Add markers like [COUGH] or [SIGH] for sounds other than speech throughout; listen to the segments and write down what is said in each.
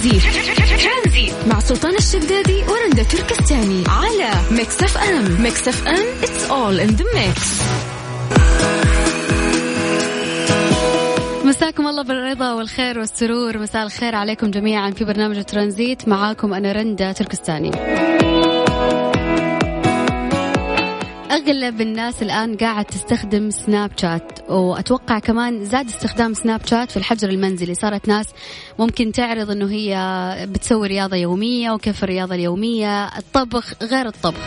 ترانزيت. مع سلطان الشدادي ورندا تركستاني. على Mix FM Mix FM it's all in the mix. مساكم الله بالرضا والخير والسرور. مساء الخير عليكم جميعا في برنامج ترانزيت. معاكم أنا رندا تركستاني. أغلب الناس الآن قاعد تستخدم سناب شات وأتوقع كمان زاد استخدام سناب شات في الحجر المنزلي. صارت ناس ممكن تعرض أنه هي بتسوي رياضة يومية وكيف الرياضة اليومية الطبخ غير الطبخ.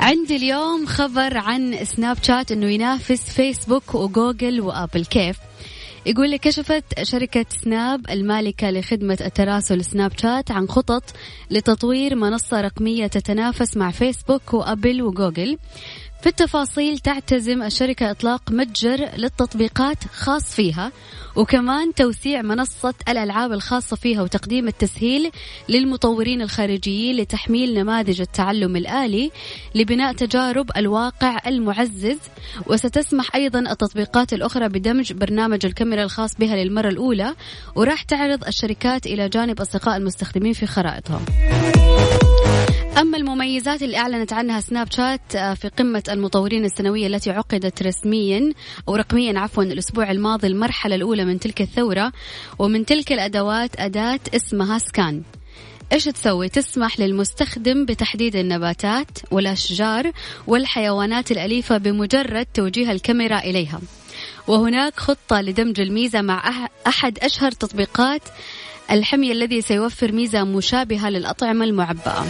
عندي اليوم خبر عن سناب شات إنه ينافس فيسبوك وجوجل وآبل. كيف؟ يقول لي كشفت شركة سناب المالكة لخدمة التراسل سناب شات عن خطط لتطوير منصة رقمية تتنافس مع فيسبوك وأبل وجوجل. في التفاصيل تعتزم الشركة إطلاق متجر للتطبيقات خاص فيها وكمان توسيع منصة الألعاب الخاصة فيها وتقديم التسهيل للمطورين الخارجيين لتحميل نماذج التعلم الآلي لبناء تجارب الواقع المعزز. وستسمح أيضا التطبيقات الأخرى بدمج برنامج الكاميرا الخاص بها للمرة الأولى وراح تعرض الشركات إلى جانب أصدقاء المستخدمين في خرائطهم. أما المميزات اللي أعلنت عنها سناب شات آه، في قمة المطورين السنوية التي عقدت رسميا أو رقميا عفوا الأسبوع الماضي المرحلة الأولى من تلك الثورة ومن تلك الأدوات أداة اسمها سكان إيش تسوي؟ تسمح للمستخدم بتحديد النباتات والأشجار والحيوانات الأليفة بمجرد توجيه الكاميرا إليها. وهناك خطة لدمج الميزة مع أحد أشهر تطبيقات الحمية الذي سيوفر ميزة مشابهة للأطعمة المعبأة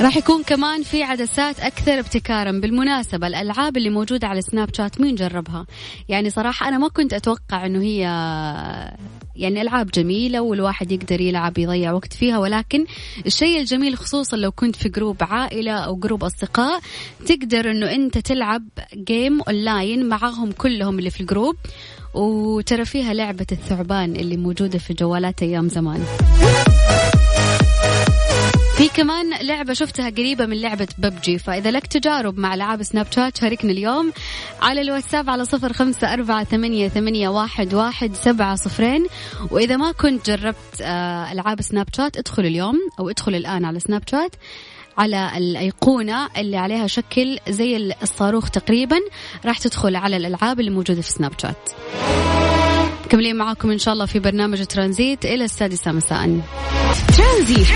راح يكون كمان في عدسات أكثر ابتكارا. بالمناسبة الألعاب اللي موجودة على سناب شات مين جربها؟ يعني صراحة أنا ما كنت أتوقع إنه هي يعني ألعاب جميلة والواحد يقدر يلعب يضيع وقت فيها ولكن الشيء الجميل خصوصا لو كنت في group عائلة أو group أصدقاء تقدر إنه أنت تلعب game online معهم كلهم اللي في ال group. وترى فيها لعبة الثعبان اللي موجودة في جوالات أيام زمان. في كمان لعبة شفتها قريبة من لعبة ببجي فإذا لك تجارب مع ألعاب سناب شات شاركنا اليوم على الواتساب على صفر خمسة أربعة ثمانية, ثمانية واحد, واحد سبعة صفرين. وإذا ما كنت جربت آه، ألعاب سناب شات ادخل اليوم أو ادخل الآن على سناب شات على الأيقونة اللي عليها شكل زي الصاروخ تقريبا. راح تدخل على الألعاب اللي موجودة في سناب شات. مكملين معاكم إن شاء الله في برنامج ترانزيت إلى السادسة مساء. ترانزيت.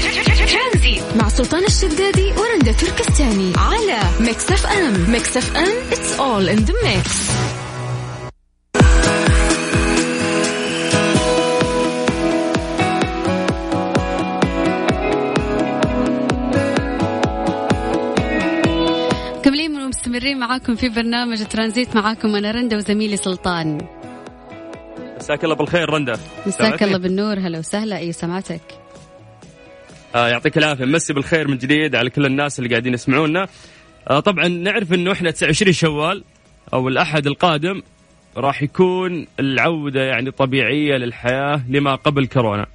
مع سلطان الشدادي ورندا تركستاني على Mix FM Mix FM it's all in the mix. مكملين ومستمرين معاكم في برنامج ترانزيت معاكم أنا رندا وزميلي سلطان. مساك الله بالخير رندا. مساك الله بالنور. هلا وسهلا. أي سمعتك يعطيك العافية. مسي بالخير من جديد على كل الناس اللي قاعدين يسمعونا. آه طبعا نعرف إنه إحنا 29 شوال أو الأحد القادم راح يكون العودة يعني طبيعية للحياة لما قبل كورونا.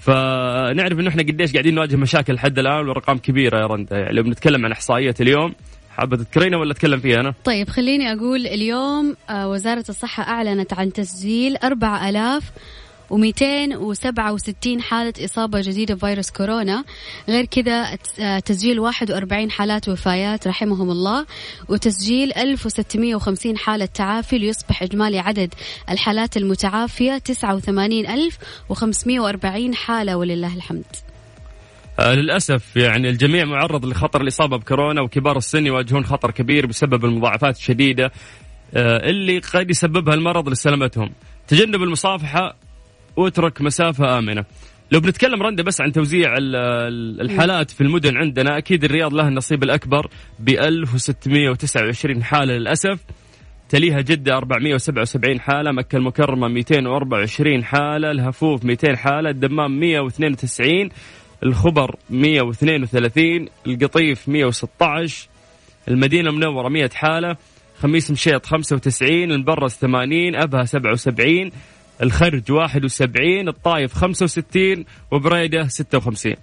فنعرف إنه إحنا قديش قاعدين نواجه مشاكل لحد الآن والأرقام كبيرة يا رندا. يعني لو بنتكلم عن احصائيات اليوم. حابة تذكرينا ولا أتكلم فيها أنا؟ طيب خليني أقول اليوم آه، وزارة الصحة أعلنت عن تسجيل 4000 و267 حالة إصابة جديدة بفيروس كورونا غير كذا تسجيل 41 حالات وفايات رحمهم الله وتسجيل 1650 حالة تعافي ليصبح إجمالي عدد الحالات المتعافية 89540 حالة ولله الحمد آه للأسف يعني الجميع معرض لخطر الإصابة بكورونا وكبار السن يواجهون خطر كبير بسبب المضاعفات الشديدة آه اللي قد يسببها المرض لسلامتهم. تجنب المصافحة واترك مسافة آمنة. لو بنتكلم رندا بس عن توزيع الحالات في المدن عندنا أكيد الرياض لها النصيب الأكبر ب 1629 حالة للأسف. تليها جدة 477 حالة مكة المكرمة 224 حالة الهفوف 200 حالة الدمام 192 الخبر 132 القطيف 116 المدينة المنورة 100 حالة خميس مشيط 95 المبرز 80 أبها 77 الخرج 71 الطايف 65 وبريدة 56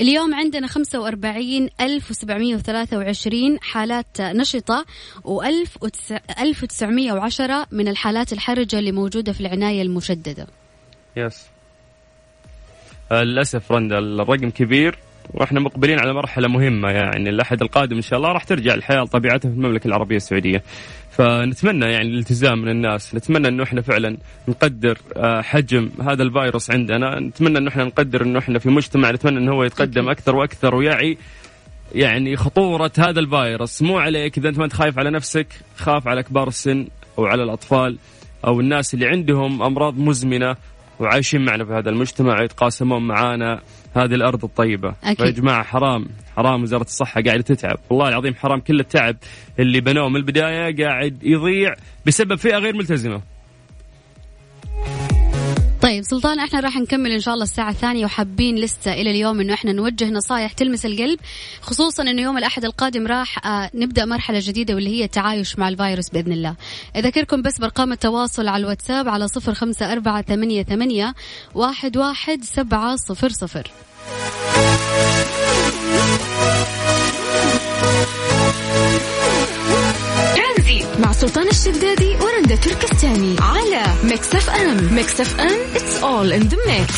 اليوم عندنا 45 1723 حالات نشطة و1910 من الحالات الحرجة اللي موجودة في العناية المشددة. يس للأسف رندا الرقم كبير. وإحنا مقبلين على مرحلة مهمة يعني. الأحد القادم إن شاء الله راح ترجع الحياة لطبيعتها في المملكة العربية السعودية. فنتمنى يعني الالتزام من الناس، نتمنى إنه إحنا فعلا نقدر آه، حجم هذا الفيروس عندنا، نتمنى إنه إحنا نقدر إنه إحنا في مجتمع نتمنى إنه هو يتقدم أكثر وأكثر ويعي يعني خطورة هذا الفيروس، مو عليك إذا أنت ما انت خايف على نفسك، خاف على كبار السن أو على الأطفال أو الناس اللي عندهم أمراض مزمنة وعايشين معنا في هذا المجتمع يتقاسمون معانا. هذه الأرض الطيبة. أكيد. يا جماعة حرام. حرام وزارة الصحة قاعدة تتعب. والله العظيم حرام. كل التعب اللي بنوه من البداية قاعد يضيع بسبب فئة غير ملتزمة. طيب سلطان إحنا راح نكمل إن شاء الله الساعة الثانية وحابين لسه إلى اليوم إنه إحنا نوجه نصائح تلمس القلب خصوصا إنه يوم الأحد القادم راح آه نبدأ مرحلة جديدة واللي هي التعايش مع الفيروس بإذن الله. أذكركم بس بأرقام التواصل على الواتساب على صفر خمسة أربعة ثمانية, ثمانية واحد, واحد سبعة صفر صفر. مع سلطان الشدادي ورندا تركستاني على Mix FM Mix FM it's all in the mix.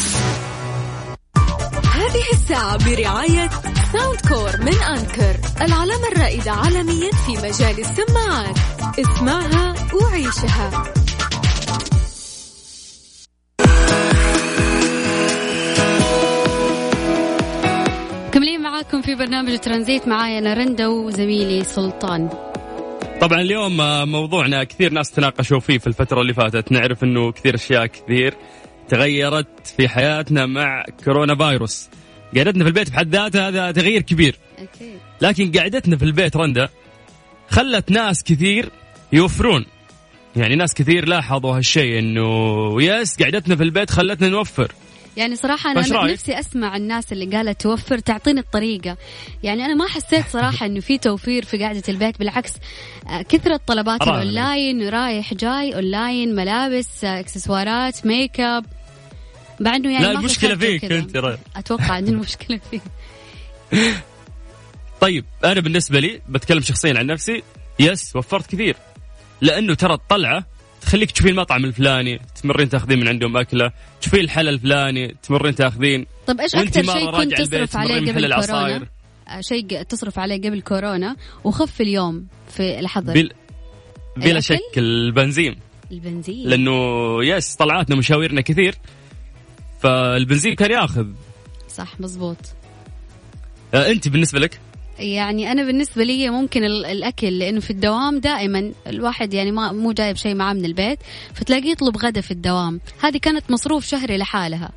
هذه الساعة برعاية Soundcore من Anker العلامة الرائدة عالميا في مجال السماعات. اسمعها وعيشها. معاكم في برنامج ترانزيت معايا أنا رندا وزميلي سلطان. طبعا اليوم موضوعنا كثير ناس تناقشوا فيه في الفترة اللي فاتت. نعرف إنه كثير أشياء كثير تغيرت في حياتنا مع كورونا فايروس قعدتنا في البيت بحد ذاتها هذا تغيير كبير. أكيد. لكن قعدتنا في البيت رندا خلت ناس كثير يوفرون. يعني ناس كثير لاحظوا هالشيء إنه yes قعدتنا في البيت خلتنا نوفر. يعني صراحة أنا نفسي أسمع الناس اللي قالت توفر تعطيني الطريقة. يعني أنا ما حسيت صراحة إنه في توفير في قعدة البيت بالعكس آه، كثرة طلبات الأونلاين رايح جاي أونلاين ملابس إكسسوارات ميك اب مع إنه يعني لا المشكلة فيك أنت أتوقع عندي المشكلة فيك. طيب أنا بالنسبة لي بتكلم شخصيا عن نفسي يس وفرت كثير. لأنه ترى الطلعة تخليك تشوفين المطعم الفلاني تمرين تاخذين من عندهم أكلة تشوفين الحلا الفلاني تمرين تاخذين. طيب إيش أكثر شيء كنت تصرف عليه قبل كورونا؟ آه، شيء تصرف عليه قبل كورونا وخف اليوم في الحظر. بل... بلا شك البنزين. البنزين. لأنه يس طلعاتنا مشاويرنا كثير فالبنزين كان ياخذ. صح مزبوط. آه أنت بالنسبة لك؟ يعني أنا بالنسبة لي ممكن الأكل لأنه في الدوام دائما الواحد يعني ما مو جايب شيء معاه من البيت فتلاقيه يطلب غدا في الدوام. هذه كانت مصروف شهري لحالها.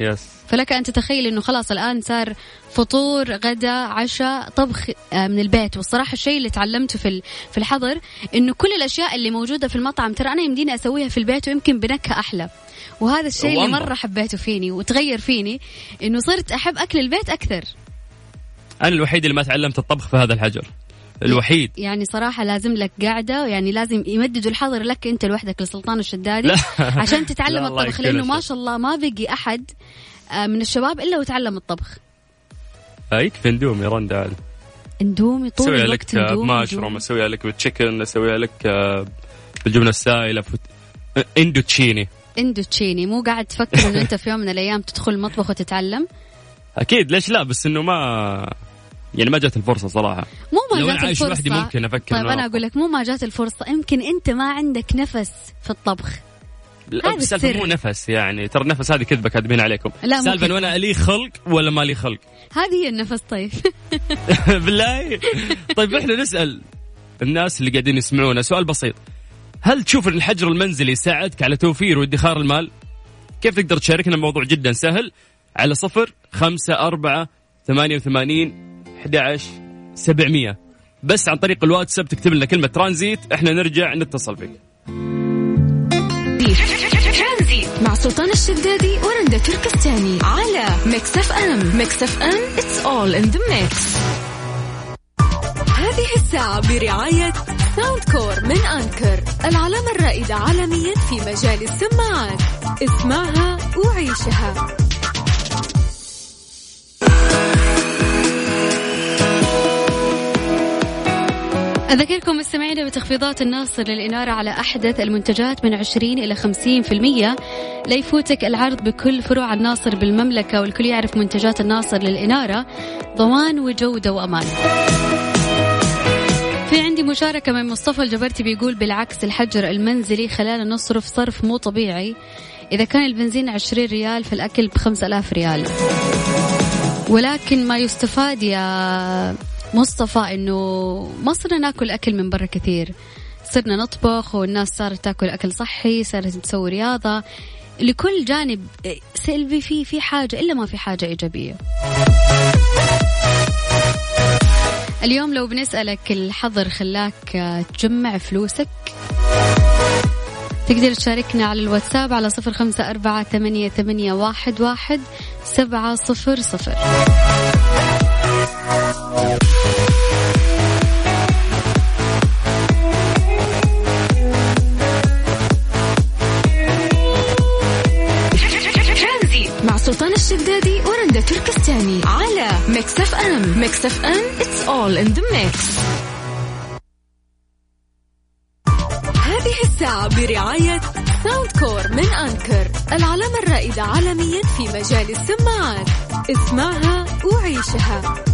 يس. فلك أن تتخيل إنه خلاص الآن صار فطور غدا عشاء طبخ آه، من البيت. والصراحة الشيء اللي تعلمته في في الحظر إنه كل الأشياء اللي موجودة في المطعم ترى أنا يمديني أسويها في البيت ويمكن بنكهة أحلى. وهذا الشيء اللي مرة حبيته فيني وتغير فيني إنه صرت أحب أكل البيت أكثر. أنا الوحيد اللي ما تعلمت الطبخ في هذا الحجر. الوحيد. يعني صراحة لازم لك قاعدة يعني لازم يمددوا الحظر لك أنت لوحدك لسلطان الشدادي. [LAUGHS] عشان تتعلم الطبخ لأنه ما شاء الله ما بقي أحد آه، من الشباب إلا وتعلم الطبخ. يكفي Indomie رندا Indomie طول الوقت لك Indomie mushroom اسويها لك بال chicken اسويها لك آه، بالجبنة السائلة اندو تشيني اندو تشيني مو قاعد تفكر إنه أنت في يوم من الأيام تدخل المطبخ وتتعلم؟ أكيد ليش لا؟ بس إنه ما يعني ما جات الفرصة صراحة. مو ما جات الفرصه لوحدي ممكن أفكر طيب أنا أقول لك مو ما جات الفرصة. يمكن أنت ما عندك نفس في الطبخ. السالفه مو نفس يعني. ترى النفس هذه كذبة كاتبين عليكم. لا سالفة وأنا لي خلق ولا ما لي خلق؟ هذه هي النفس طيب. [LAUGHS] [LAUGHS] بالله. طيب إحنا نسأل الناس اللي قاعدين يسمعونا سؤال بسيط. هل تشوف إن الحجر المنزلي يساعدك على توفير وادخار المال؟ كيف تقدر تشاركنا الموضوع جدا سهل؟ على صفر خمسة أربعة ثمانية وثمانين أحد سبعمية. بس عن طريق الواتساب تكتب لنا كلمة ترانزيت إحنا نرجع نتصل فيك. مع سلطان الشدادي ورندا تركستاني على Mix FM. Mix FM it's all in the mix. هذه الساعة برعاية Soundcore من Anker العلامة الرائدة عالميا في مجال السماعات. اسمعها وعيشها. أذكركم مستمعينا بتخفيضات الناصر للإنارة على أحدث المنتجات من 20 إلى 50% لا يفوتك العرض بكل فروع الناصر بالمملكة والكل يعرف منتجات الناصر للإنارة. ضمان وجودة وأمان. في عندي مشاركة من مصطفى الجبرتي بيقول بالعكس الحجر المنزلي خلانا نصرف صرف مو طبيعي. إذا كان البنزين 20 ريال فالأكل ب 5000 ريال. ولكن ما يستفاد يا مصطفى إنه ما صرنا ناكل أكل من برا كثير. صرنا نطبخ والناس صارت تاكل أكل صحي صارت تسوي رياضة. لكل جانب سلبي في في حاجة إلا ما في حاجة إيجابية. اليوم لو بنسألك الحظر خلاك تجمع فلوسك تقدر تشاركنا على الواتساب على صفر خمسة أربعة ثمانية, ثمانية واحد, واحد سبعة صفر صفر. Mix FM it's all in the mix. هذه الساعة برعاية Soundcore من Anker العلامة الرائدة عالميا في مجال السماعات. اسمعها وعيشها.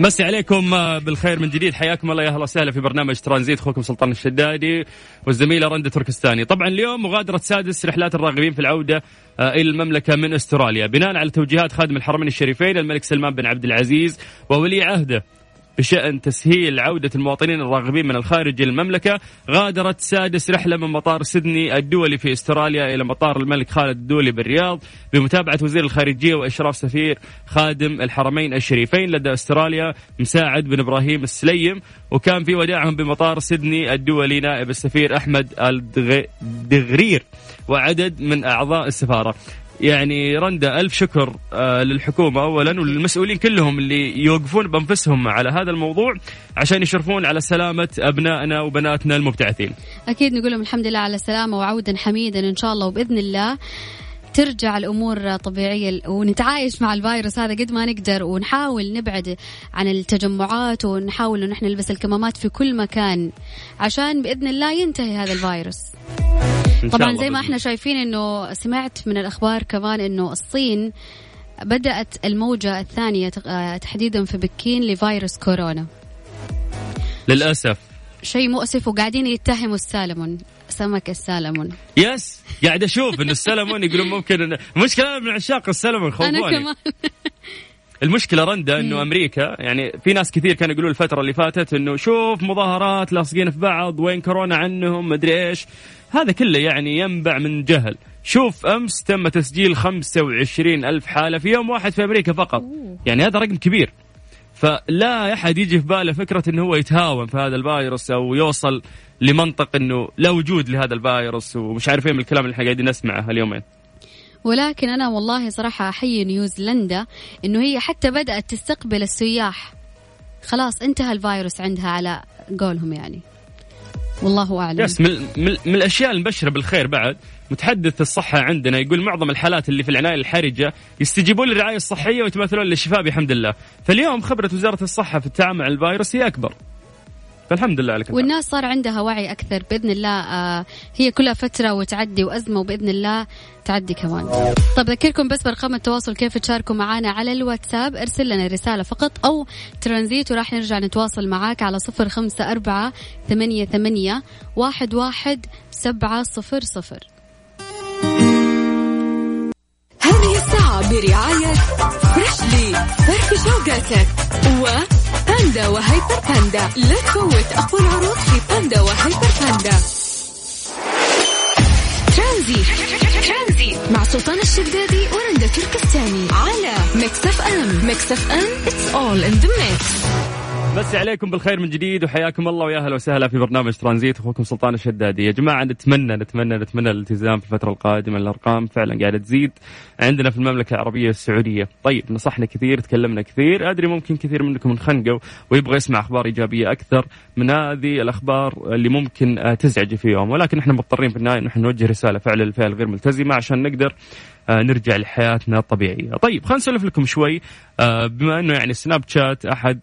مسي عليكم آه، بالخير من جديد. حياكم الله. يا أهلا وسهلا في برنامج ترانزيت. أخوكم سلطان الشدادي والزميله رنده تركستاني. طبعا اليوم مغادرة سادس رحلات الراغبين في العودة آه، إلى المملكة من أستراليا. بناء على توجيهات خادم الحرمين الشريفين الملك سلمان بن عبد العزيز وولي عهده. بشأن تسهيل عودة المواطنين الراغبين من الخارج المملكة غادرت سادس رحلة من مطار سيدني الدولي في أستراليا إلى مطار الملك خالد الدولي بالرياض بمتابعة وزير الخارجية وإشراف سفير خادم الحرمين الشريفين لدى أستراليا مساعد بن إبراهيم السليم وكان في وداعهم بمطار سيدني الدولي نائب السفير أحمد الدغرير وعدد من أعضاء السفارة. يعني رندا ألف شكر آه، للحكومة أولا وللمسؤولين كلهم اللي يوقفون بأنفسهم على هذا الموضوع عشان يشرفون على سلامة أبنائنا وبناتنا المبتعثين أكيد نقول لهم الحمد لله على السلامة وعودا حميدا إن شاء الله وبإذن الله ترجع الأمور طبيعية ونتعايش مع الفيروس هذا قد ما نقدر ونحاول نبعد عن التجمعات ونحاول انه إحنا نلبس الكمامات في كل مكان عشان بإذن الله ينتهي هذا الفيروس. طبعا زي ما إحنا شايفين إنه سمعت من الأخبار كمان إنه الصين بدأت الموجة الثانية آه، تحديدا في بكين لفيروس كورونا. للأسف. شيء مؤسف وقاعدين يتهموا السالمون. سمك السالمون. yes. قاعد أشوف إنه السلمون يقولون ممكن إن... مشكلة من عشاق السلمون خوفوني. أنا كمان. المشكلة رندا إنه أمريكا يعني في ناس كثير كانوا يقولون الفترة اللي فاتت إنه شوف مظاهرات لاصقين في بعض وين كورونا عنهم مدري إيش. هذا كله يعني ينبع من جهل. شوف أمس تم تسجيل 25 ألف حالة في يوم واحد في أمريكا فقط. يعني هذا رقم كبير. فلا أحد يجي في باله فكرة إنه هو يتهاون في هذا الفيروس أو يوصل لمنطق إنه لا وجود لهذا الفيروس ومش عارف إيه من الكلام اللي إحنا قاعدين نسمعه اليومين. ولكن أنا والله صراحة أحيي نيوزيلندا إنه هي حتى بدأت تستقبل السياح. خلاص انتهى الفيروس عندها على قولهم يعني. والله أعلم. يس من, من, من الأشياء المبشرة بالخير بعد متحدث الصحة عندنا يقول معظم الحالات اللي في العناية الحرجة يستجيبون للرعاية الصحية ويتمثلون للشفاء بحمد الله. فاليوم خبرة وزارة الصحة في التعامل مع الفيروس هي أكبر. فالحمد لله على والناس صار عندها وعي أكثر بإذن الله آه هي كلها فترة وتعدي وأزمة وبإذن الله تعدي كمان. طيب أذكركم بس بارقام التواصل كيف تشاركوا معنا على الواتساب ارسل لنا رسالة فقط أو ترانزيت وراح نرجع نتواصل معاك على صفر خمسة أربعة ثمانية ثمانية واحد واحد سبعة صفر صفر. هذه الساعة برعاية فريشلي فرفش أوقاتك و باندا وهيبر باندا. لا تفوت. أقوى العروض في باندا وهيبر باندا. ترانزيت مع سلطان الشدادي ورندا تركستاني. على Mix FM. Mix FM. It's all in the mix. مسي عليكم بالخير من جديد وحياكم الله ويا أهلا وسهلا في برنامج ترانزيت. أخوكم سلطان الشدادي. يا جماعة نتمنى نتمنى نتمنى الالتزام في الفترة القادمة. الأرقام فعلا قاعدة تزيد. عندنا في المملكة العربية السعودية. طيب نصحنا كثير تكلمنا كثير. أدري ممكن كثير منكم انخنقوا ويبغى يسمع أخبار إيجابية أكثر من هذه الأخبار اللي ممكن تزعجه في يوم. ولكن إحنا مضطرين في النهاية نحن نوجه رسالة فعلا للفئه الغير ملتزمة عشان نقدر آه، نرجع لحياتنا الطبيعية. طيب خلينا نسولف لكم شوي آه، بما إنه يعني Snapchat أحد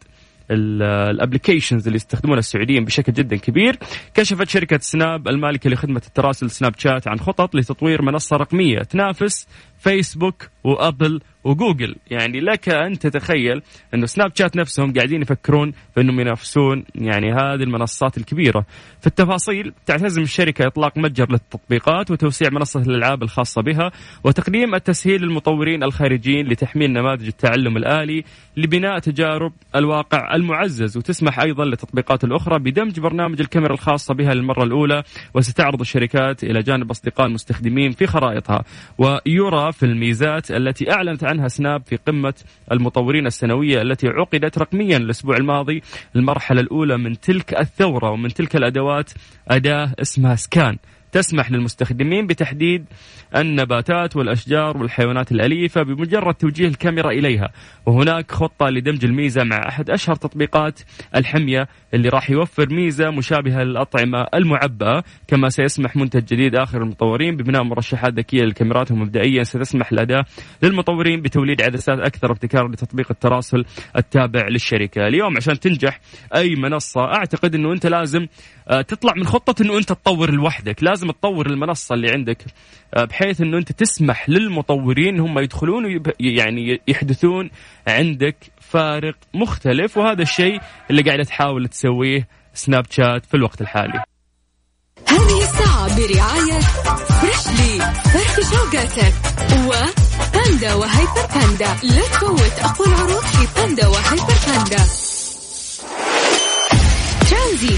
ال applications اللي يستخدمونها السعوديين بشكل جدا كبير. كشفت شركة Snap المالكة لخدمة التراسل Snapchat عن خطط لتطوير منصة رقمية تنافس فيسبوك وابل وجوجل يعني لك أن تتخيل أنه سناب شات نفسهم قاعدين يفكرون في أنهم ينافسون يعني هذه المنصات الكبيرة. في التفاصيل تعتزم الشركة إطلاق متجر للتطبيقات وتوسيع منصة الألعاب الخاصة بها وتقديم التسهيل للمطورين الخارجيين لتحميل نماذج التعلم الآلي لبناء تجارب الواقع المعزز. وتسمح أيضا للتطبيقات الأخرى بدمج برنامج الكاميرا الخاصة بها للمرة الأولى وستعرض الشركات إلى جانب أصدقاء المستخدمين في خرائطها. ويرى في الميزات التي أعلنت عنها سناب في قمة المطورين السنوية التي عقدت رقميا الأسبوع الماضي المرحلة الأولى من تلك الثورة ومن تلك الأدوات أداة اسمها سكان. تسمح للمستخدمين بتحديد النباتات والأشجار والحيوانات الأليفة بمجرد توجيه الكاميرا إليها. وهناك خطة لدمج الميزة مع أحد أشهر تطبيقات الحمية اللي راح يوفر ميزة مشابهة للأطعمة المعبأة. كما سيسمح منتج جديد آخر المطورين ببناء مرشحات ذكية للكاميرات ومبدئيا ستسمح الأداة للمطورين بتوليد عدسات أكثر ابتكارا لتطبيق التراسل التابع للشركة. اليوم عشان تنجح أي منصة أعتقد أنه أنت لازم تطلع من خطة أنه أنت تطور لوحدك. لازم تطور المنصة اللي عندك آه، بحيث أنه أنت تسمح للمطورين هم يدخلون يعني يحدثون عندك فارق مختلف. وهذا الشيء اللي قاعدة تحاول تسويه Snapchat في الوقت الحالي. هذه الساعة برعاية Freshly فرفش أوقاتك. و باندا وهيبر باندا لا تفوت. أقوى العروض في باندا وهيبر باندا ترانزيت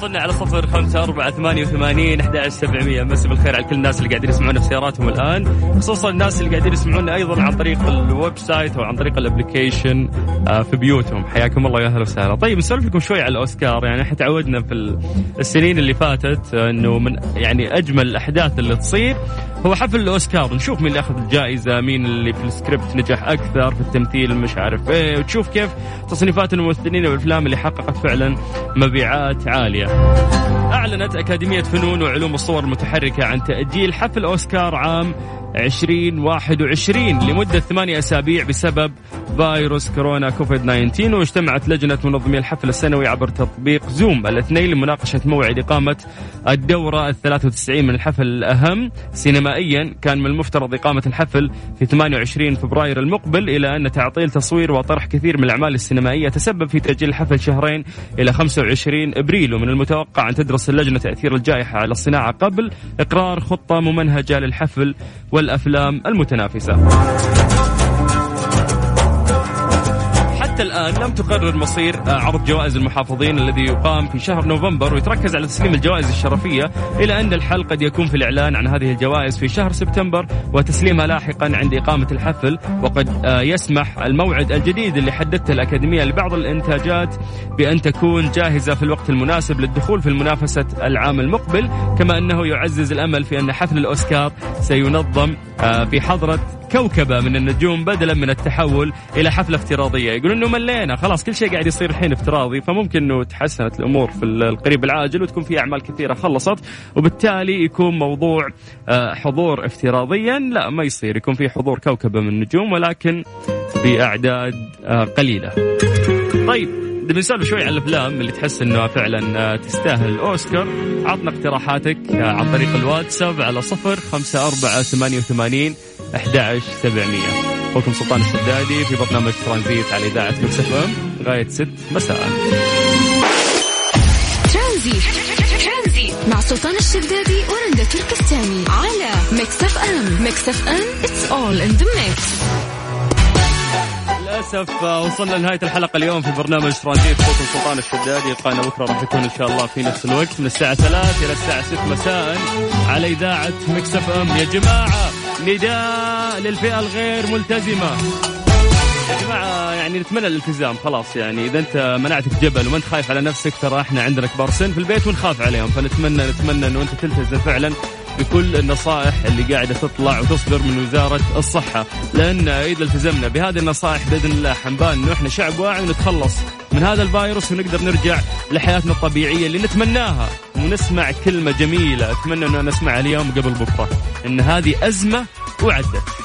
تواصلنا على صفر خمسة أربعة ثمانية وثمانين أحد سبعمية. مسي بالخير على كل الناس اللي قاعدين يسمعونا في سياراتهم الآن. خصوصا الناس اللي قاعدين يسمعونا أيضا عن طريق ال website أو عن طريق ال application آه، في بيوتهم. حياكم الله يا أهلا وسهلا. طيب نسولف لكم شوي على الأوسكار. يعني إحنا تعودنا في السنين اللي فاتت أنه من يعني أجمل الأحداث اللي تصير هو حفل الأوسكار. نشوف مين اللي أخذ الجائزة مين اللي في السكريبت نجح أكثر في التمثيل مش عارف إيه. وتشوف كيف تصنيفات الممثلين والأفلام اللي حققت فعلا مبيعات عالية. أعلنت أكاديمية فنون وعلوم الصور المتحركة عن تأجيل حفل أوسكار عام 2021 لمدة ثمانية أسابيع بسبب فيروس كورونا كوفيد 19 واجتمعت لجنة منظمي الحفل السنوي عبر تطبيق زوم الاثنين لمناقشة موعد إقامة الدورة ال 93 من الحفل الأهم سينمائيا كان من المفترض إقامة الحفل في 28 فبراير المقبل إلى أن تعطيل تصوير وطرح كثير من الأعمال السينمائية تسبب في تأجيل الحفل شهرين إلى 25 إبريل. ومن المتوقع أن تدرس اللجنة تأثير الجائحة على الصناعة قبل إقرار خطة ممنهجة للحفل. والأفلام المتنافسة. لم تقرر مصير آه، عرض جوائز المحافظين الذي يقام في شهر نوفمبر ويتركز على تسليم الجوائز الشرفية إلى أن الحل قد يكون في الإعلان عن هذه الجوائز في شهر سبتمبر وتسليمها لاحقا عند إقامة الحفل. وقد آه، يسمح الموعد الجديد اللي حددته الأكاديمية لبعض الإنتاجات بأن تكون جاهزة في الوقت المناسب للدخول في المنافسة العام المقبل كما أنه يعزز الأمل في أن حفل الأوسكار سينظم آه، بحضرة كوكبة من النجوم بدلا من التحول إلى حفلة افتراضية. يقول أنه ملينا خلاص كل شيء قاعد يصير الحين افتراضي فممكن أنه تحسنت الأمور في القريب العاجل وتكون في أعمال كثيرة خلصت وبالتالي يكون موضوع آه، حضور افتراضيا. لا ما يصير يكون في حضور كوكبة من النجوم ولكن بأعداد آه، قليلة. طيب نبي نسولف شوي عن الأفلام اللي تحس إنها فعلا آه، تستاهل الأوسكار. عطنا اقتراحاتك عن طريق الواتساب على صفر خمسة أربعة ثمانية وثمانين أحد سبعمية. أخوكم سلطان الشدادي في برنامج ترانزيت على إذاعة Mix FM لغاية ست مساء. ترانزيت. مع سلطان الشدادي ورندا تركستاني على Mix FM. Mix FM it's all in the mix. للأسف وصلنا لنهاية الحلقة اليوم في برنامج ترانزيت. صوت السلطان الشدادي لقانا بكرة راح يكون إن شاء الله في نفس الوقت من الساعة 3 إلى الساعة 6 مساء على إذاعة Mix FM. يا جماعة نداء للفئة الغير ملتزمة. يا جماعة يعني نتمنى الالتزام خلاص يعني. إذا أنت مناعتك جبل وما أنت خايف على نفسك ترى إحنا عندنا كبار سن في البيت ونخاف عليهم. فنتمنى نتمنى إنه أنت تلتزم فعلا بكل النصائح اللي قاعدة تطلع وتصدر من وزارة الصحة. لأن إذا التزمنا بهذه النصائح بإذن الله حنبان إنه إحنا شعب واعي ونتخلص. من هذا الفيروس ونقدر نرجع لحياتنا الطبيعية اللي نتمناها ونسمع كلمة جميلة أتمنى انه نسمعها اليوم قبل بكرة. إن هذه أزمة وعدت.